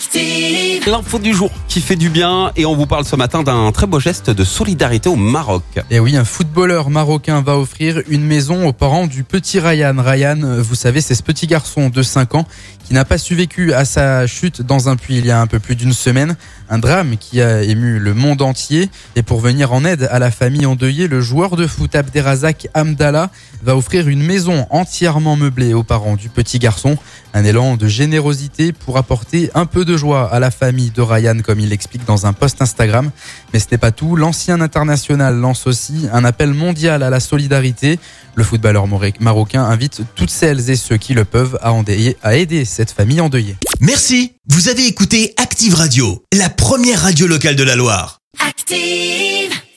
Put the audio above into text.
Active. L'info du jour qui fait du bien et on vous parle ce matin d'un très beau geste de solidarité au Maroc. Et oui, un footballeur marocain va offrir une maison aux parents du petit Ryan. Ryan, vous savez, c'est ce petit garçon de 5 ans qui n'a pas survécu à sa chute dans un puits il y a un peu plus d'une semaine. Un drame qui a ému le monde entier. Et pour venir en aide à la famille endeuillée, le joueur de foot Abderrazak Amdallah va offrir une maison entièrement meublée aux parents du petit garçon. Un élan de générosité pour apporter un peu de joie à la famille de Ryan, comme il l'explique dans un post Instagram. Mais ce n'est pas tout. L'ancien international lance aussi un appel mondial à la solidarité. Le footballeur marocain invite toutes celles et ceux qui le peuvent à, endeuiller, à aider cette famille endeuillée. Merci, vous avez écouté Active Radio, la première radio locale de la Loire. Active.